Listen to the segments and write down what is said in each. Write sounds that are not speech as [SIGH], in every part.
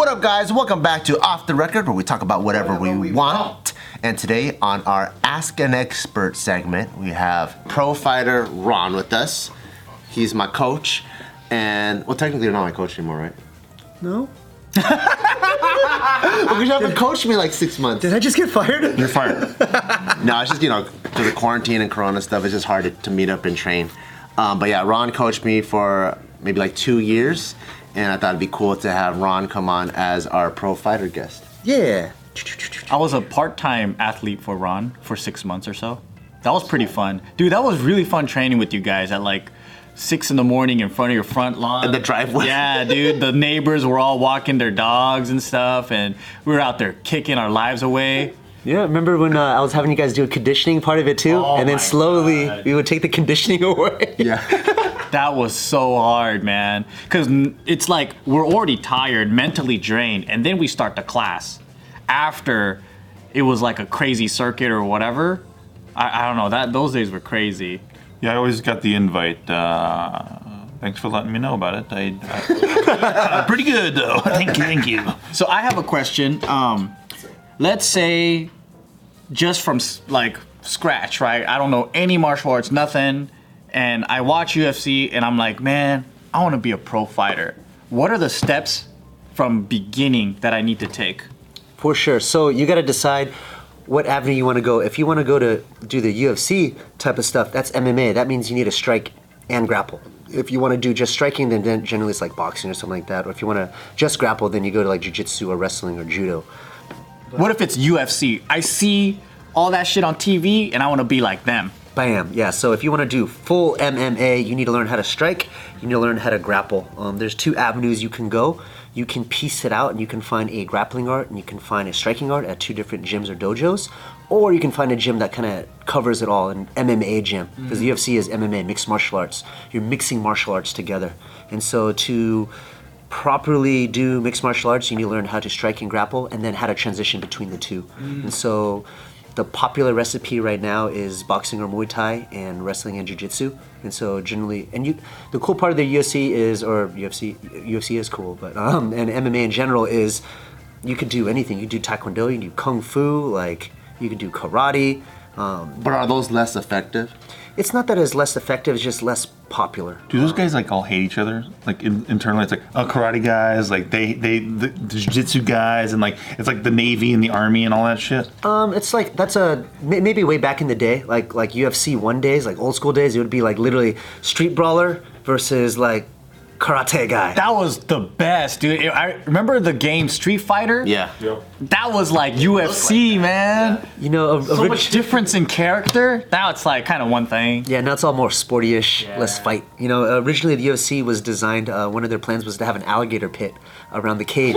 What up, guys? Welcome back to Off the Record, where we talk about whatever, we, want. And today, on our Ask an Expert segment, we have pro fighter Ron with us. He's my coach, and well, technically, you're not my coach anymore, right? No? [LAUGHS] Because you haven't coached me like six months. Did I just get fired? You're fired. [LAUGHS] no, it's just you know, because of quarantine and Corona stuff, it's just hard to, to meet up and train. Um, but yeah, Ron coached me for maybe like two years, and I thought it'd be cool to have Ron come on as our pro fighter guest. Yeah. I was a part-time athlete for Ron for six months or so. That was pretty fun, dude. That was really fun training with you guys at like six in the morning in front of your front lawn. In the driveway. Yeah, dude. The neighbors were all walking their dogs and stuff, and we were out there kicking our lives away. Yeah, remember when uh, I was having you guys do a conditioning part of it too? Oh and then slowly God. we would take the conditioning [LAUGHS] away. Yeah. [LAUGHS] That was so hard, man. Because it's like we're already tired, mentally drained, and then we start the class. After it was like a crazy circuit or whatever. I, I don't know. That those days were crazy. Yeah, I always got the invite. Uh, thanks for letting me know about it. I, I [LAUGHS] pretty good though. [LAUGHS] thank you, thank you. So I have a question. Um, let's say, just from like scratch, right? I don't know any martial arts, nothing, and I watch UFC, and I'm like, man, I want to be a pro fighter. What are the steps from beginning that I need to take? For sure. So you got to decide what avenue you want to go. If you want to go to do the UFC type of stuff, that's MMA. That means you need to strike and grapple. If you want to do just striking, then generally it's like boxing or something like that. Or if you want to just grapple, then you go to like jiu-jitsu or wrestling or judo. What if it's UFC? I see all that shit on TV, and I want to be like them. Bam. Yeah. So if you want to do full MMA, you need to learn how to strike. You need to learn how to grapple. Um, there's two avenues you can go. You can piece it out, and you can find a grappling art, and you can find a striking art at two different gyms or dojos, or you can find a gym that kind of covers it all, an MMA gym, because the UFC is MMA, mixed martial arts. You're mixing martial arts together, and so to properly do mixed martial arts, you need to learn how to strike and grapple, and then how to transition between the two. And so, the popular recipe right now is boxing or Muay Thai and wrestling and Jiu-Jitsu. And so, generally, and you, the cool part of the UFC is, or UFC, UFC is cool, but um, and MMA in general is, you could do anything. You do Taekwondo, you can do Kung Fu, like you can do karate. Um, but are those less effective? It's not that it's less effective; it's just less popular. Do those guys like all hate each other? Like in, internally, it's like oh, karate guys, like they they the, the jiu-jitsu guys, and like it's like the navy and the army and all that shit. Um, it's like that's a may- maybe way back in the day, like like UFC one days, like old school days. It would be like literally street brawler versus like karate guy. That was the best, dude. I remember the game Street Fighter. Yeah. That was like UFC, man. you know, a, a So rid- much difference in character. Now it's like kind of one thing. Yeah, now it's all more sporty-ish, less fight. You know, originally the UFC was designed. Uh, one of their plans was to have an alligator pit around the cage.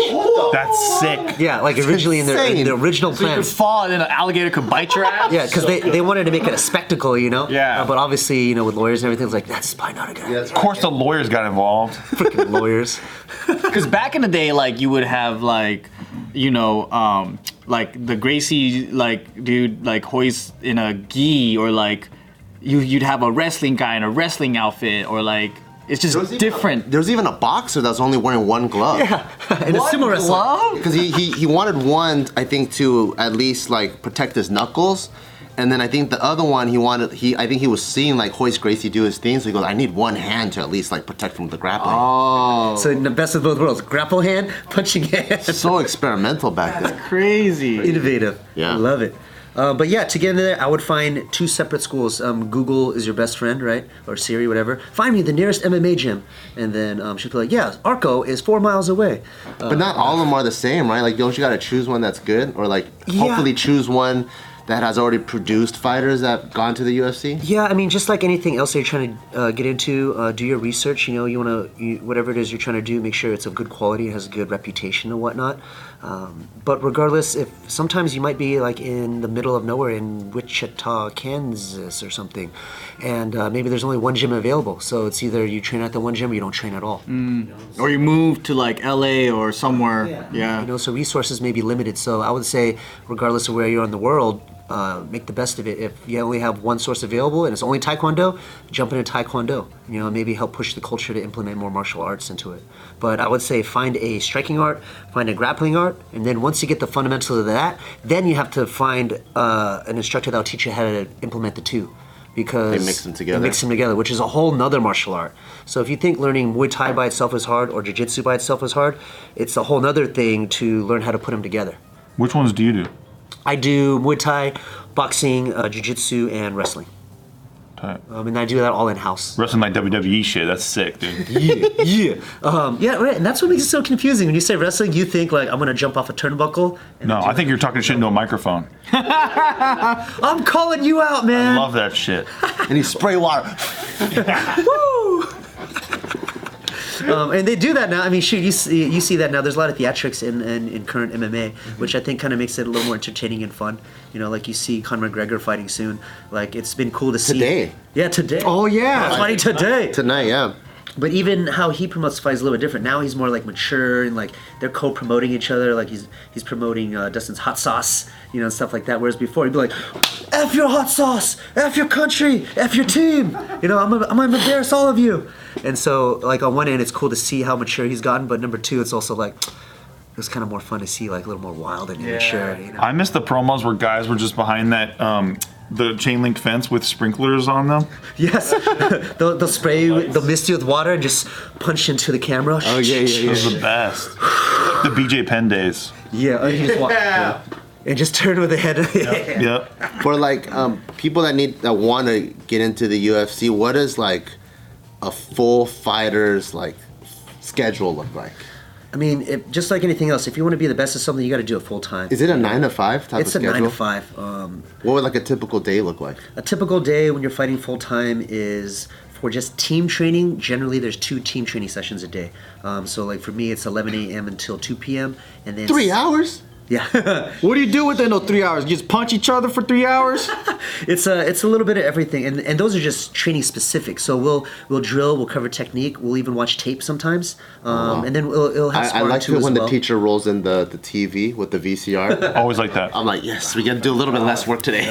That's sick. Yeah, like originally in their in the original So you plan. could fall and then an alligator could bite your ass. Yeah, because they, they wanted to make it a spectacle, you know. Yeah. Uh, but obviously, you know, with lawyers and everything, it's like that's probably not a good. idea. Of course, the lawyers got involved. [LAUGHS] Freaking lawyers. [LAUGHS] Because back in the day, like you would have like, you know, um, like the Gracie, like dude, like Royce in a gi, or like you you'd have a wrestling guy in a wrestling outfit, or like it's just different. There's even a boxer that's only wearing one glove. Yeah, [LAUGHS] and it's similar. glove? Because he, he, he wanted one, I think, to at least like protect his knuckles. And then I think the other one he wanted he I think he was seeing like Royce Gracie do his thing, so he goes, I need one hand to at least like protect from the grappling. Oh, So in the best of both worlds: grapple hand, punching hand. So experimental back then. crazy. Innovative. Yeah. I love it. Uh, but yeah, to get into there, I would find two separate schools. Um, Google is your best friend, right? Or Siri, whatever. Find me the nearest MMA gym. And then um, she'd be like, yeah, Arco is four miles away. But not all of them are the same, right? Like don't you gotta choose one that's good? Or like Yeah. hopefully choose one that has already produced fighters that have gone to the UFC? Yeah, I mean, just like anything else that you're trying to uh, get into, uh, do your research. You know, you want to, you, whatever it is you're trying to do, make sure it's of good quality, has a good reputation and whatnot. Um, but regardless, if sometimes you might be like in the middle of nowhere in Wichita, Kansas or something, and uh, maybe there's only one gym available. So it's either you train at the one gym or you don't train at all. Or you move to like LA or somewhere. Yeah. Yeah. You know, so resources may be limited. So I would say, regardless of where you are in the world, uh, make the best of it. If you only have one source available and it's only Taekwondo, jump into Taekwondo. You know, maybe help push the culture to implement more martial arts into it. But I would say find a striking art, find a grappling art, and then once you get the fundamentals of that, then you have to find uh, an instructor that'll teach you how to implement the two. Because They mix them together. Mix them together, which is a whole nother martial art. So if you think learning Muay Thai by itself is hard or Jiu Jitsu by itself is hard, it's a whole nother thing to learn how to put them together. Which ones do you do? I do Muay Thai, boxing, uh, Jiu Jitsu, and wrestling. Tight. Um, and I do that all in house. Wrestling like WWE shit. That's sick, dude. [LAUGHS] yeah, yeah, um, yeah. Right, and that's what makes it so confusing. When you say wrestling, you think like I'm gonna jump off a turnbuckle. and No, I think you're talking shit into a microphone. [LAUGHS] I'm calling you out, man. I love that shit. And you spray water. [LAUGHS] Woo! Um, and they do that now. I mean, shoot, you see, you see that now. There's a lot of theatrics in, in, in current MMA, which I think kind of makes it a little more entertaining and fun. You know, like you see Conor McGregor fighting soon. Like it's been cool to see. Today. Yeah, today. Oh, yeah. He's fighting today. Tonight, yeah. But even how he promotes fights is a little bit different. Now he's more like mature and like they're co-promoting each other. Like he's he's promoting uh, Dustin's hot sauce, you know, and stuff like that. Whereas before he'd be like, "F your hot sauce, F your country, F your team." You know, I'm gonna, I'm gonna embarrass all of you. And so like on one end, it's cool to see how mature he's gotten, but number two, it's also like it was kind of more fun to see like a little more wild and immature. You know? I miss the promos where guys were just behind that um the chain link fence with sprinklers on them. Yes, [LAUGHS] they'll, they'll spray, you- they'll mist you with water and just punch into the camera. Oh yeah, yeah, It was yeah. the best. The BJ Penn days. Yeah, and you just walk, and just turn with the head. [LAUGHS] Yep. For like um, people that need that want to get into the UFC, what is like a full fighter's like schedule look like? I mean, if, just like anything else, if you want to be the best at something, you got to do it full time. Is it a nine to five type It's of a schedule? nine to five. Um, What would like a typical day look like? a typical day when you're fighting full time is for just team training. Generally, there's two team training sessions a day. Um, so, like for me, it's 11 a.m. until 2 p.m. and then Three hours? Yeah, [LAUGHS] What do you do within those three hours? You just punch each other for three hours? [LAUGHS] it's a it's a little bit of everything, and and those are just training specific. So we'll we'll drill, we'll cover technique, we'll even watch tape sometimes, um, and then we'll, it'll have I, I like too it when well. the teacher rolls in the, the TV with the VCR. [LAUGHS] Always like that. I'm like, yes, we got to do a little bit less work today.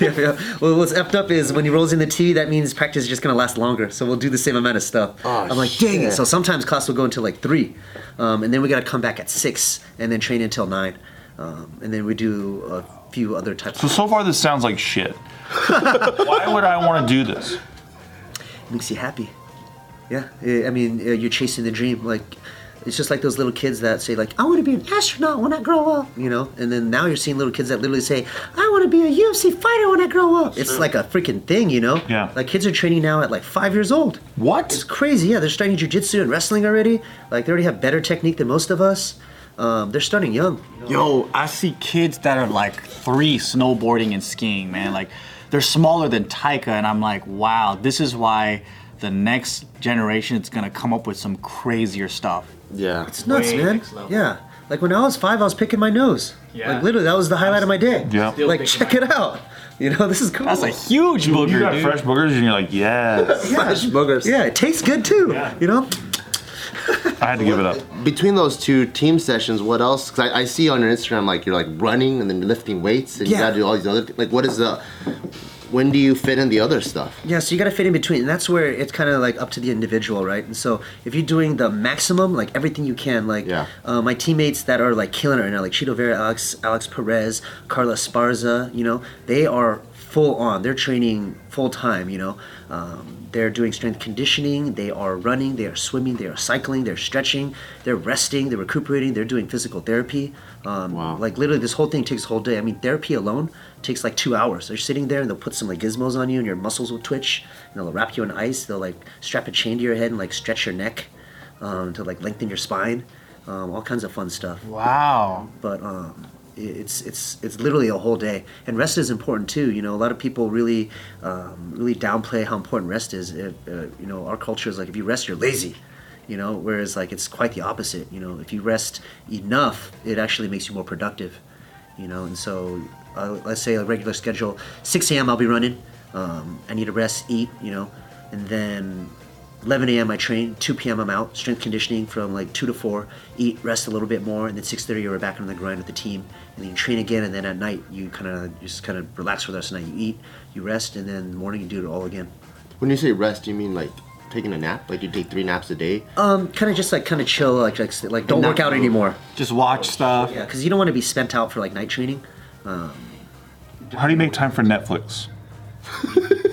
yeah, yeah. Well, what's effed up is when he rolls in the TV, that means practice is just gonna last longer. So we'll do the same amount of stuff. Oh, I'm like, dang it. So sometimes class will go until like three, um, and then we gotta come back at six, and then train until nine, um, and then we do a few other types. So of so far this sounds like shit. [LAUGHS] Why would I want to do this? It makes you happy. Yeah, I I mean, uh, you're chasing the dream. Like, it's just like those little kids that say, like, I want to be an astronaut when I grow up, you know? And then now you're seeing little kids that literally say, I want to be a UFC fighter when I grow up. It's like a freaking thing, you know? Yeah. Like, kids are training now at like five years old. What? It's crazy. Yeah, they're starting jujitsu and wrestling already. Like, they already have better technique than most of us. Um, they're starting young. Yo, I see kids that are like three snowboarding and skiing, man. Like they're smaller than Taika, and I'm like, wow, this is why the next generation is gonna come up with some crazier stuff. Yeah. It's nuts, Way man. next level. Yeah. Like when I was five, I was picking my nose. Yeah. Like literally, that was the highlight of my day. Yeah. Still Like picking check it out. You know, this is cool. That's a huge booger, You got dude. fresh boogers and you're like, yes. [LAUGHS] Fresh boogers. Yeah, it tastes good too. You know. I had to give it up. Between those two team sessions, what else? Because I, I see on your Instagram like you're like running and then lifting weights and you gotta do all these other. Like, what is the? When do you fit in the other stuff? Yeah, so you got to fit in between, and that's where it's kind of like up to the individual, right? And so if you're doing the maximum, like everything you can, like Yeah. uh, my teammates that are like killing it right now, like Chito Vera, Alex, Alex Perez, Carla Esparza, you know, they are full on. They're training full time, you know. Um, they're doing strength conditioning, they are running, they are swimming, they are cycling, they're stretching, they're resting, they're recuperating, they're doing physical therapy. Um, Wow. Like literally, this whole thing takes a whole day. I mean, therapy alone takes like two hours. They're sitting there and they'll put some like gizmos on you, and your muscles will twitch. And they'll wrap you in ice. They'll like strap a chain to your head and like stretch your neck um, to like lengthen your spine. Um, all kinds of fun stuff. Wow. But um, it's it's it's literally a whole day. And rest is important too. You know, a lot of people really um, really downplay how important rest is. If, uh, you know, our culture is like if you rest, you're lazy. You know, whereas like it's quite the opposite. You know, if you rest enough, it actually makes you more productive. You know, and so uh, let's say a regular schedule, 6 a.m. I'll be running. Um, I need to rest, eat. You know, and then 11 a.m. I train. 2 p.m. I'm out. Strength conditioning from like 2 to 4. Eat, rest a little bit more, and then 6:30 you're back on the grind with the team. And then you train again, and then at night you kind of just kind of relax with us, of night. You eat, you rest, and then the morning you do it all again. When you say rest, you mean like taking a nap? Like you take three naps a day? Um, kind of just like kind of chill, like like, like don't work out anymore. Just watch stuff. Yeah, because you don't want to be spent out for like night training. How do you make time for Netflix? [LAUGHS]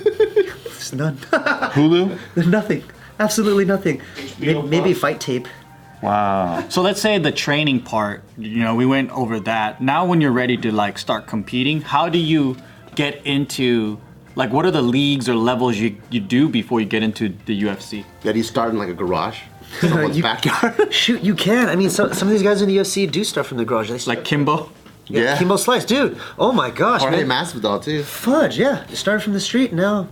It's none. [LAUGHS] Hulu? There's [LAUGHS] nothing. Absolutely nothing. Maybe, maybe fight tape. Wow. So let's say the training part, you know, we went over that. Now when you're ready to like start competing, how do you get into like what are the leagues or levels you, you do before you get into the UFC? That you start in like a garage, someone's You- backyard. Shoot, you can. I mean, so, some of these guys in the UFC do stuff from the garage. They Like Kimbo? Yeah, Yeah. Kimbo Slice, dude. Oh my gosh, Jorge man. Masvidal too. Fudge, yeah. You started from the street. Now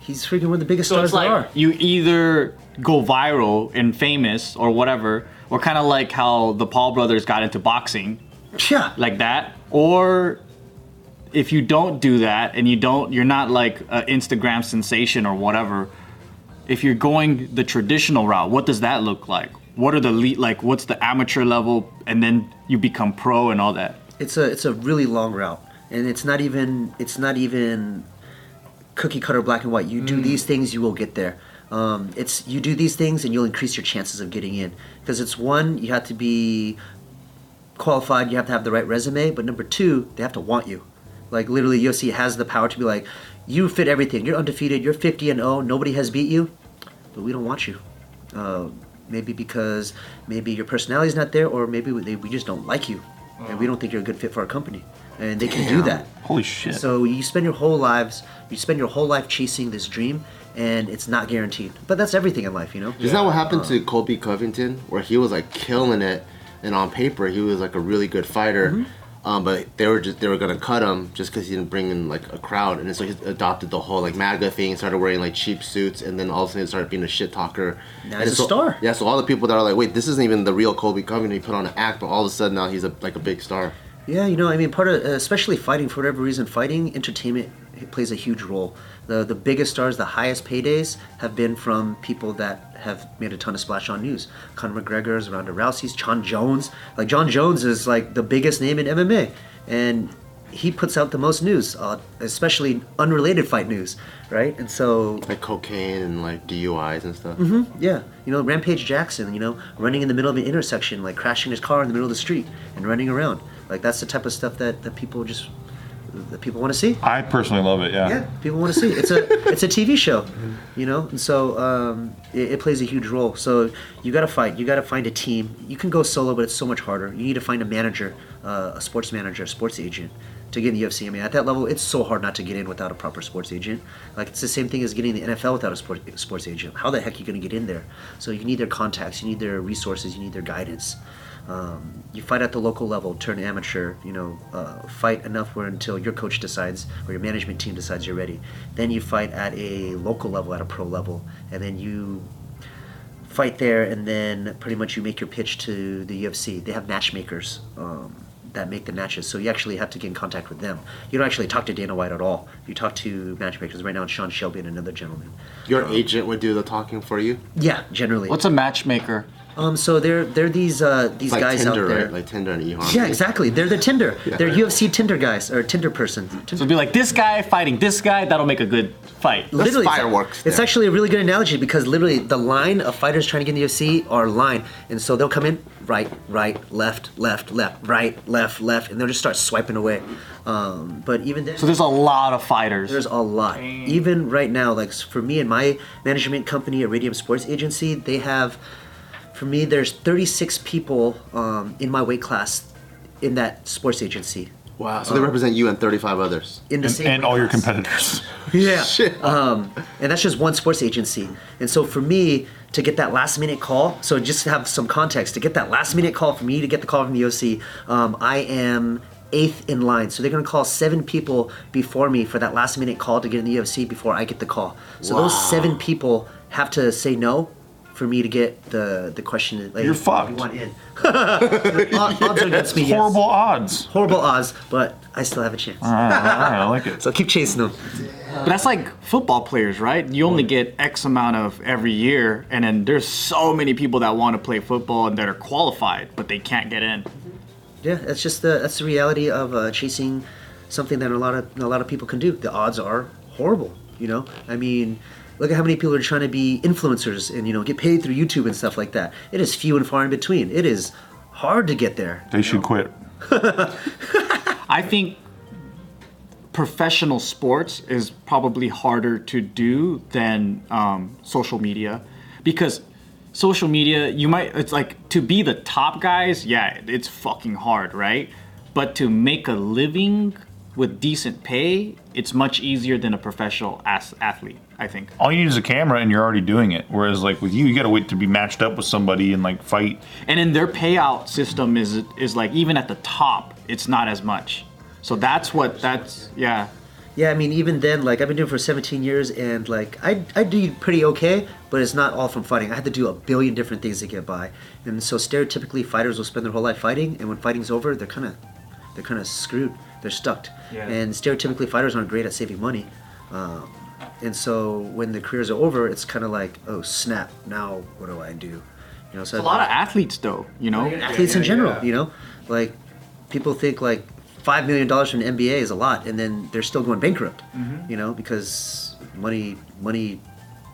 he's freaking one of the biggest So stars it's like there are. you either go viral and famous or whatever, or kind of like how the Paul brothers got into boxing, Yeah. like that, or if you don't do that and you don't, you're not like an Instagram sensation or whatever. If you're going the traditional route, what does that look like? What are the le- like? What's the amateur level, and then you become pro and all that? It's a it's a really long route. And it's not even it's not even cookie cutter black and white. You do these things you will get there. Um, it's you do these things and you'll increase your chances of getting in. Because it's one you have to be qualified you have to have the right resume but number two they have to want you. Like literally UFC has the power to be like you fit everything. You're undefeated. You're 50 and 0 nobody has beat you but we don't want you. Uh, maybe because maybe your personality is not there or maybe we, we just don't like you and we don't think you're a good fit for our company. And they can do that. Holy shit. so you spend your whole lives you spend your whole life chasing this dream and it's not guaranteed. But that's everything in life you know? Isn't that what happened to Colby Covington, where he was like killing it, and on paper he was like a really good fighter, Mm-hmm. Um, but they were just they were gonna cut him just because he didn't bring in like a crowd, and so he adopted the whole like MAGA thing, started wearing like cheap suits, and then all of a sudden started being a shit talker. Now And he's a star. Yeah, so all the people that are like, wait, this isn't even the real Colby Covington. He put on an act, but all of a sudden now he's a like a big star. Yeah, you know, I mean, part of, uh, especially fighting for whatever reason, fighting entertainment plays a huge role. The the biggest stars, the highest paydays, have been from people that have made a ton of splash on news. Conor McGregor's, Ronda Rousey's, Jon Jones. Like Jon Jones is like the biggest name in MMA, and he puts out the most news, uh, especially unrelated fight news, right? And so Like cocaine and like DUIs and stuff. Mm-hmm, yeah, you know, Rampage Jackson, you know, running in the middle of an intersection, like crashing his car in the middle of the street and running around. Like that's the type of stuff that, that people just that people want to see. I personally love it. Yeah. Yeah, people want to see. It's a [LAUGHS] it's a TV show, you know, and so um, it, it plays a huge role. So you got to fight. You got to find a team. You can go solo, but it's so much harder. You need to find a manager, uh, a sports manager, a sports agent to get in the UFC. I mean, at that level, it's so hard not to get in without a proper sports agent. Like it's the same thing as getting the NFL without a sport, sports agent. How the heck are you going to get in there? So you need their contacts, you need their resources, you need their guidance. Um, you fight at the local level, turn amateur, you know, uh, fight enough where until your coach decides or your management team decides you're ready. Then you fight at a local level, at a pro level, and then you fight there, and then pretty much you make your pitch to the UFC. They have matchmakers um, that make the matches, so you actually have to get in contact with them. You don't actually talk to Dana White at all. You talk to matchmakers. Right now, it's Sean Shelby and another gentleman. Your agent would do the talking for you. Yeah, generally. What's a matchmaker? Um? So they're they're these uh, these like guys Tinder, out there. right? Like Tinder and eHarmony. Yeah, exactly. They're the Tinder. yeah. They're UFC Tinder guys or Tinder person. So it'd be like this guy fighting this guy. That'll make a good fight. That's it's- fireworks It's then. actually a really good analogy because literally the line of fighters trying to get in the UFC are line, and so they'll come in right, right, left, left, left, right, left, left, and they'll just start swiping away. Um, but even then, So there's a lot of fighters. there's a lot. Even right now, like for me and my management company, Iridium Sports Agency, they have, for me, there's 36 people um, in my weight class in that sports agency. Wow. So they represent you and 35 others. In the And, same and weight all your competitors. [LAUGHS] Yeah. Shit. Um, and that's just one sports agency. And so for me to get that last minute call, so just to have some context, to get that last minute call for me to get the call from the OC, um, I am eighth in line. So they're going to call seven people before me for that last minute call to get in the UFC before I get the call. So those seven people have to say no for me to get the the question. Like, You're fucked. you want in. [LAUGHS] Odd- odds are against me. yes. Horrible odds. Horrible odds, but I still have a chance. All right, all right, I like it. [LAUGHS] So keep chasing them. But that's like football players, right? You only get X amount of every year, and then there's so many people that want to play football and that are qualified, but they can't get in. Yeah, that's just the that's the reality of uh, chasing something that a lot of a lot of people can do. The odds are horrible. You know, I mean, look at how many people are trying to be influencers and you know get paid through YouTube and stuff like that. It is few and far in between. It is hard to get there. They should quit. [LAUGHS] I think professional sports is probably harder to do than um, social media because social media you might it's like to be the top guys yeah it's fucking hard right but to make a living with decent pay it's much easier than a professional as- athlete i think All you need is a camera, and you're already doing it. Whereas, like with you, you gotta wait to be matched up with somebody and like fight. and then their payout system is is like even at the top it's not as much so that's what that's yeah Yeah, I mean, even then, like I've been doing it for 17 years, and like I I do pretty okay, but it's not all from fighting. I had to do a billion different things to get by, and so stereotypically, fighters will spend their whole life fighting, and when fighting's over, they're kind of they're kind of screwed. They're stuck. Yeah. And stereotypically, fighters aren't great at saving money. Um, and so when the careers are over, it's kind of like, oh snap! Now what do I do? You know, so a lot of athletes though you know athletes in general. You know, like people think like five million dollars from the NBA is a lot, and then they're still going bankrupt. You know, because money money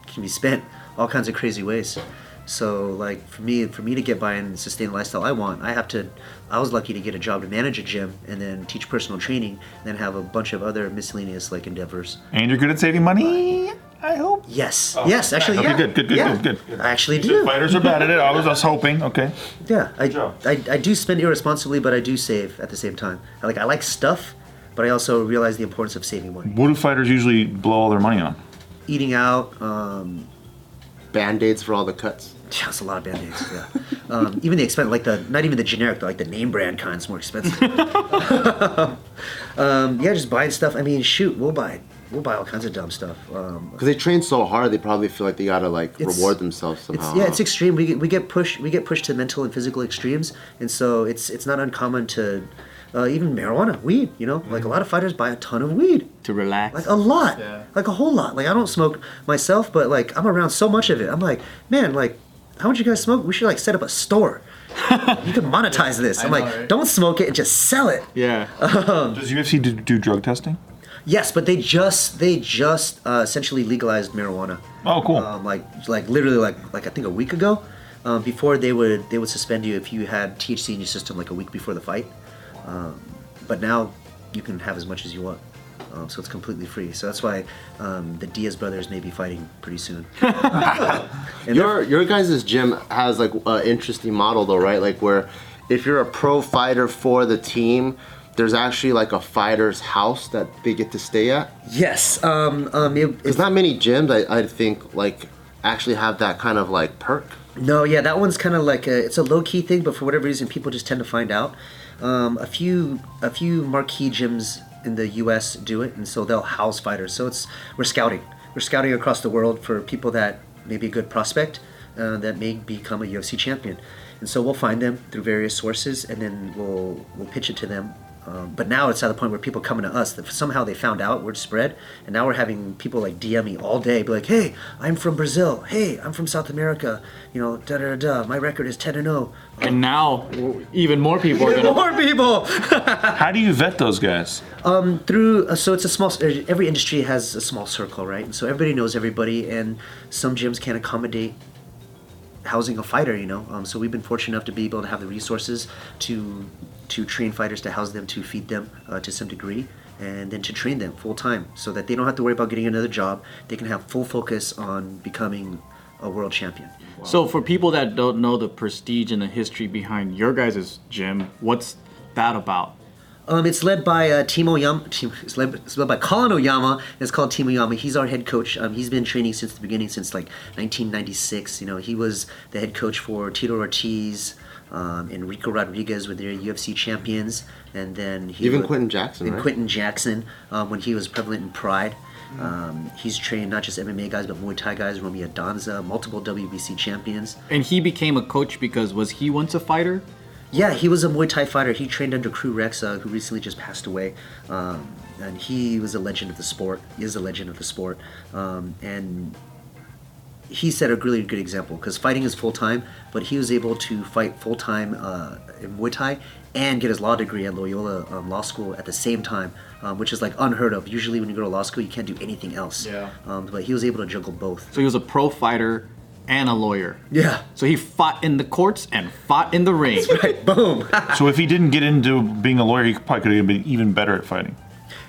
can be spent all kinds of crazy ways. So like for me, for me to get by and sustain the lifestyle I want, I have to. I was lucky to get a job to manage a gym and then teach personal training, and then have a bunch of other miscellaneous like endeavors. And you're good at saving money. I hope. Yes, yes, actually, Okay, yeah, good, good, good, yeah. good, good. I actually do. Fighters are bad at it. I was just hoping. Okay. Yeah, I, job. I, I do spend irresponsibly, but I do save at the same time. I like I like stuff, but I also realize the importance of saving money. What do fighters usually blow all their money on? Eating out, um, Band-aids for all the cuts. Yeah, it's a lot of band-aids. Yeah, um, even the expensive, like the not even the generic, but like the name brand kind's more expensive. [LAUGHS] um, yeah, just buying stuff. I mean, shoot, we'll buy we'll buy all kinds of dumb stuff. Um, Because they train so hard, they probably feel like they gotta like reward themselves somehow. It's, yeah, it's extreme. We get, we get pushed we get pushed to mental and physical extremes, and so it's it's not uncommon to uh, even marijuana, weed. You know, like a lot of fighters buy a ton of weed. to relax like a lot Yeah. like a whole lot like i don't smoke myself but like i'm around so much of it i'm like man like how much you guys smoke? We should like set up a store. [LAUGHS] You can monetize this. I'm know, like right? don't smoke it and just sell it. Yeah. Does UFC do, do drug testing? yes but they just they just uh, essentially legalized marijuana. Oh, cool. um, like like literally like like i think a week ago. Um, before they would they would suspend you if you had thc in your system like a week before the fight. Um, but now you can have as much as you want um, so it's completely free so that's why um, the diaz brothers may be fighting pretty soon [LAUGHS] [LAUGHS] Your your guys' gym has like an interesting model though, right? Like where if you're a pro fighter for the team, there's actually like a fighter's house that they get to stay at. yes um, um, it, There's not many gyms I, I think like actually have that kind of like perk. No, yeah, that one's kind of like a, it's a low key thing, but for whatever reason, people just tend to find out. Um, a few a few marquee gyms in the U.S. do it, and so they'll house fighters. So it's we're scouting, we're scouting across the world for people that may be a good prospect uh, that may become a UFC champion, and so we'll find them through various sources, and then we'll we'll pitch it to them. Um, but now it's at the point where people coming to us that somehow they found out word spread, and now we're having people like DM me all day, be like, "Hey, I'm from Brazil. Hey, I'm from South America. You know, da da da. My record is ten and oh." zero. and now even more people are gonna More people [LAUGHS] How do you vet those guys? through. Uh, so it's a small. uh, Every industry has a small circle, right? And so everybody knows everybody, and some gyms can't accommodate housing a fighter. You know, um, so we've been fortunate enough to be able to have the resources to to train fighters, to house them, to feed them uh, to some degree. And then to train them full time so that they don't have to worry about getting another job. They can have full focus on becoming a world champion. So for people that don't know the prestige and the history behind your guys' gym, what's that about? Um, it's led by uh, Team Oyama. It's led, it's led by Colin Oyama. It's called Team Oyama. He's our head coach. Um, he's been training since the beginning, since like 1996. You know, he was the head coach for Tito Ortiz, um, and Ricco Rodriguez, with their UFC champions, and then he Even wa- Quinton Jackson, and right? Quinton Jackson um, when he was prevalent in Pride. Um, he's trained not just MMA guys, but Muay Thai guys, Romie Adanza, multiple WBC champions. And he became a coach because was he once a fighter? Yeah, he was a Muay Thai fighter. He trained under Crew Rex, uh, who recently just passed away. Um, and he was a legend of the sport. He is a legend of the sport. Um, and he set a really good example because fighting is full time, but he was able to fight full time uh, in Muay Thai and get his law degree at Loyola um, Law School at the same time, um, which is like unheard of. Usually, when you go to law school, you can't do anything else. Yeah. Um, but he was able to juggle both. So he was a pro fighter and a lawyer. Yeah. So he fought in the courts and fought in the ring. Right. [LAUGHS] Boom. [LAUGHS] So if he didn't get into being a lawyer, he probably could have been even better at fighting.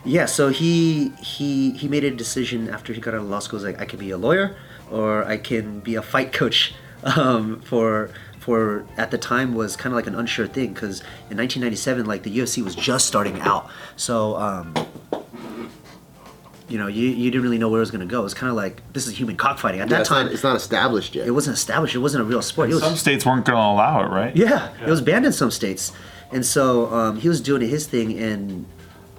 Yeah, so he he he made a decision after he got out of law school. He's like, I could be a lawyer, or I can be a fight coach. [LAUGHS] Um, for for at the time was kind of like an unsure thing because in 1997, like the UFC was just starting out. So um, you know, you, you didn't really know where it was gonna go. It was kind of like this is human cockfighting. At Yeah, that it's, time, not, it's not established yet. it wasn't established. It wasn't a real sport. It was Some states weren't going to allow it, right? yeah, it was banned in some states, and so um, he was doing his thing, and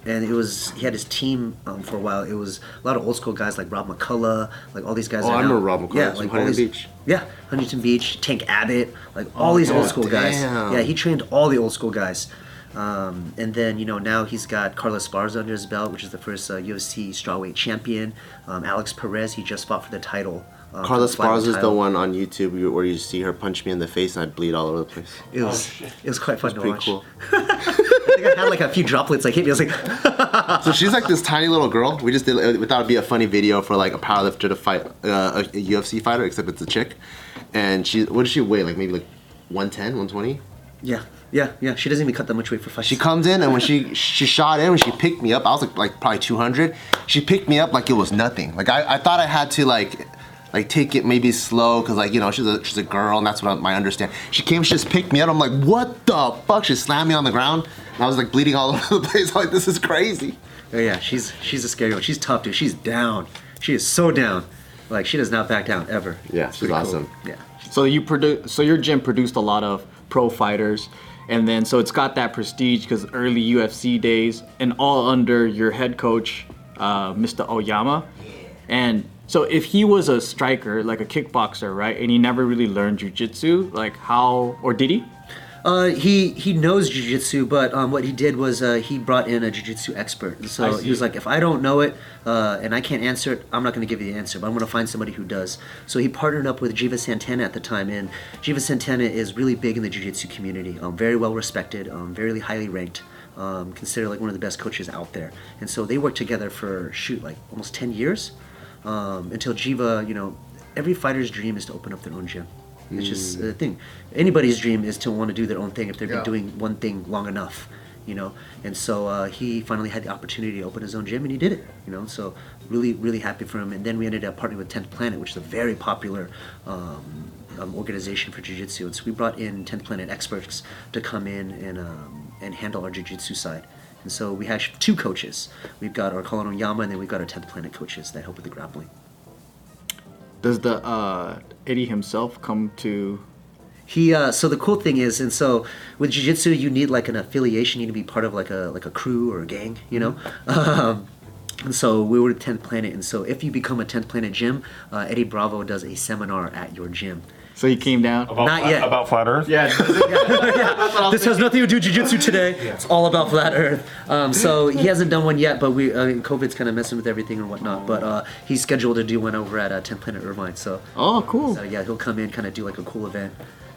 and it was he had his team um, for a while. It was a lot of old school guys like Rob McCullough, like all these guys. Oh, I now- remember Rob McCullough Yeah, like Huntington these, Beach. Yeah, Huntington Beach, Tank Abbott, like all these old yeah, school guys. Yeah, he trained all the old school guys. Um, and then you know now he's got Carla Esparza under his belt, which is the first uh, UFC strawweight champion. Um, Alex Perez, he just fought for the title. For Carla the flyweight Sparza is the one on YouTube where- where you see her punch me in the face and I bleed all over the place. It was it was quite fun to Pretty watch. cool. [LAUGHS] I think I had like a few droplets like hit me. I was like, [LAUGHS] So she's like this tiny little girl. We just did. We thought it'd be a funny video for like a powerlifter to fight uh, a, a UFC fighter, except it's a chick. And she, what does she weigh? Like maybe like 110, 120. yeah, yeah, yeah. She doesn't even cut that much weight for fights. She comes in and when she she shot in, when she picked me up, I was like like probably 200. She picked me up like it was nothing. Like I, I thought I had to like like take it maybe slow because like you know she's a she's a girl and that's what I, my understand. She came, she just picked me up. I'm like, what the fuck? She slammed me on the ground. And I was like bleeding all [LAUGHS] over the place. I'm like this is crazy. Oh, yeah, she's she's a scary one. She's tough, dude. She's down. She is so down. Like she does not back down ever. Yeah, It's she's pretty cool. awesome. Yeah. So you produce. So your gym produced a lot of pro fighters, and then so it's got that prestige because early UFC days, and all under your head coach, uh, Mr. Oyama, and so if he was a striker, like a kickboxer, right, and he never really learned jujitsu, like how or did he? Uh, he he knows jujitsu, but um, what he did was uh, he brought in a jujitsu expert. And so he was like, if I don't know it uh, and I can't answer it, I'm not going to give you the answer, but I'm going to find somebody who does. So he partnered up with Giva Santana at the time, and Giva Santana is really big in the jujitsu community, um, very well respected, um, very highly ranked. Um, considered like one of the best coaches out there, and so they worked together for shoot like almost ten years, um, until Giva, you know, every fighter's dream is to open up their own gym. It's just the thing. Anybody's dream is to want to do their own thing if they've Yeah. been doing one thing long enough, you know. And so uh, he finally had the opportunity to open his own gym, and he did it, you know. So really, really happy for him. And then we ended up partnering with Tenth Planet, which is a very popular um, um, organization for jiu-jitsu. And so we brought in Tenth Planet experts to come in and um, and handle our jiu-jitsu side. And so we have two coaches. We've got our Colin Oyama, and then we've got our Tenth Planet coaches that help with the grappling. Does the uh, Eddie himself come to? He uh, so the cool thing is, and so with jiu-jitsu, you need like an affiliation. You need to be part of like a like a crew or a gang, you know. Um, and so we were at 10th Planet, and so if you become a 10th Planet gym, uh, Eddie Bravo does a seminar at your gym. So he came down. About, Not yet. About flat Earth? Yeah. [LAUGHS] this has nothing to do with jiu-jitsu today. It's all about flat Earth. Um, so he hasn't done one yet, but we uh, COVID's kind of messing with everything and whatnot. But uh, he's scheduled to do one over at uh, 10th Planet Irvine. So oh, cool. uh, yeah, he'll come in, kind of do like a cool event,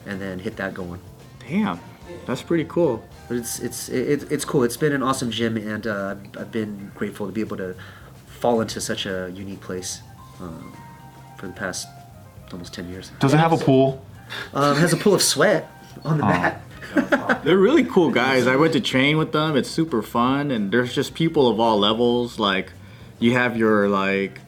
and then hit that going. Damn, that's pretty cool. But it's it's it, it's cool. It's been an awesome gym, and uh, I've been grateful to be able to fall into such a unique place um, for the past almost ten years. Does it have a pool? Um, it has a pool of sweat on the mat. [LAUGHS] They're really cool guys. I went to train with them. It's super fun, and there's just people of all levels. Like, you have your like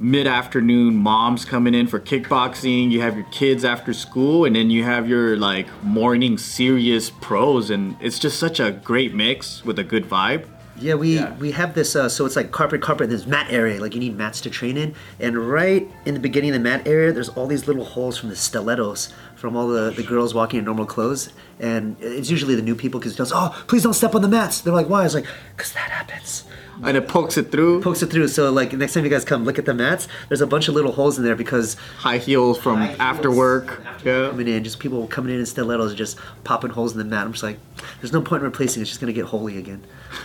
mid-afternoon moms coming in for kickboxing. You have your kids after school, and then you have your like morning serious pros, and it's just such a great mix with a good vibe. Yeah, we Yeah. we have this. Uh, so it's like carpet, carpet. There's mat area. Like you need mats to train in. And right in the beginning of the mat area, there's all these little holes from the stilettos from all the, the girls walking in normal clothes. And it's usually the new people because it goes, oh, please don't step on the mats. They're like, why? It's like, because that happens. And it pokes it through. Pokes it through. So like next time you guys come look at the mats, there's a bunch of little holes in there because High heels from after work. Yeah. coming in, just people coming in in stilettos, just popping holes in the mat. I'm just like, there's no point in replacing. it. It's just gonna get holy again. [LAUGHS]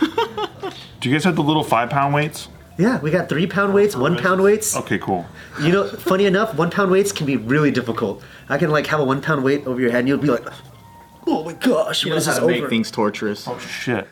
Do you guys have the little five pound weights? Yeah, we got three pound weights, one pound weights. Okay, cool. You know, funny enough, one pound weights can be really difficult. I can like have a one pound weight over your head, and you'll be like, "Oh my gosh, He when knows is how this to over?" make things torturous. Oh shit.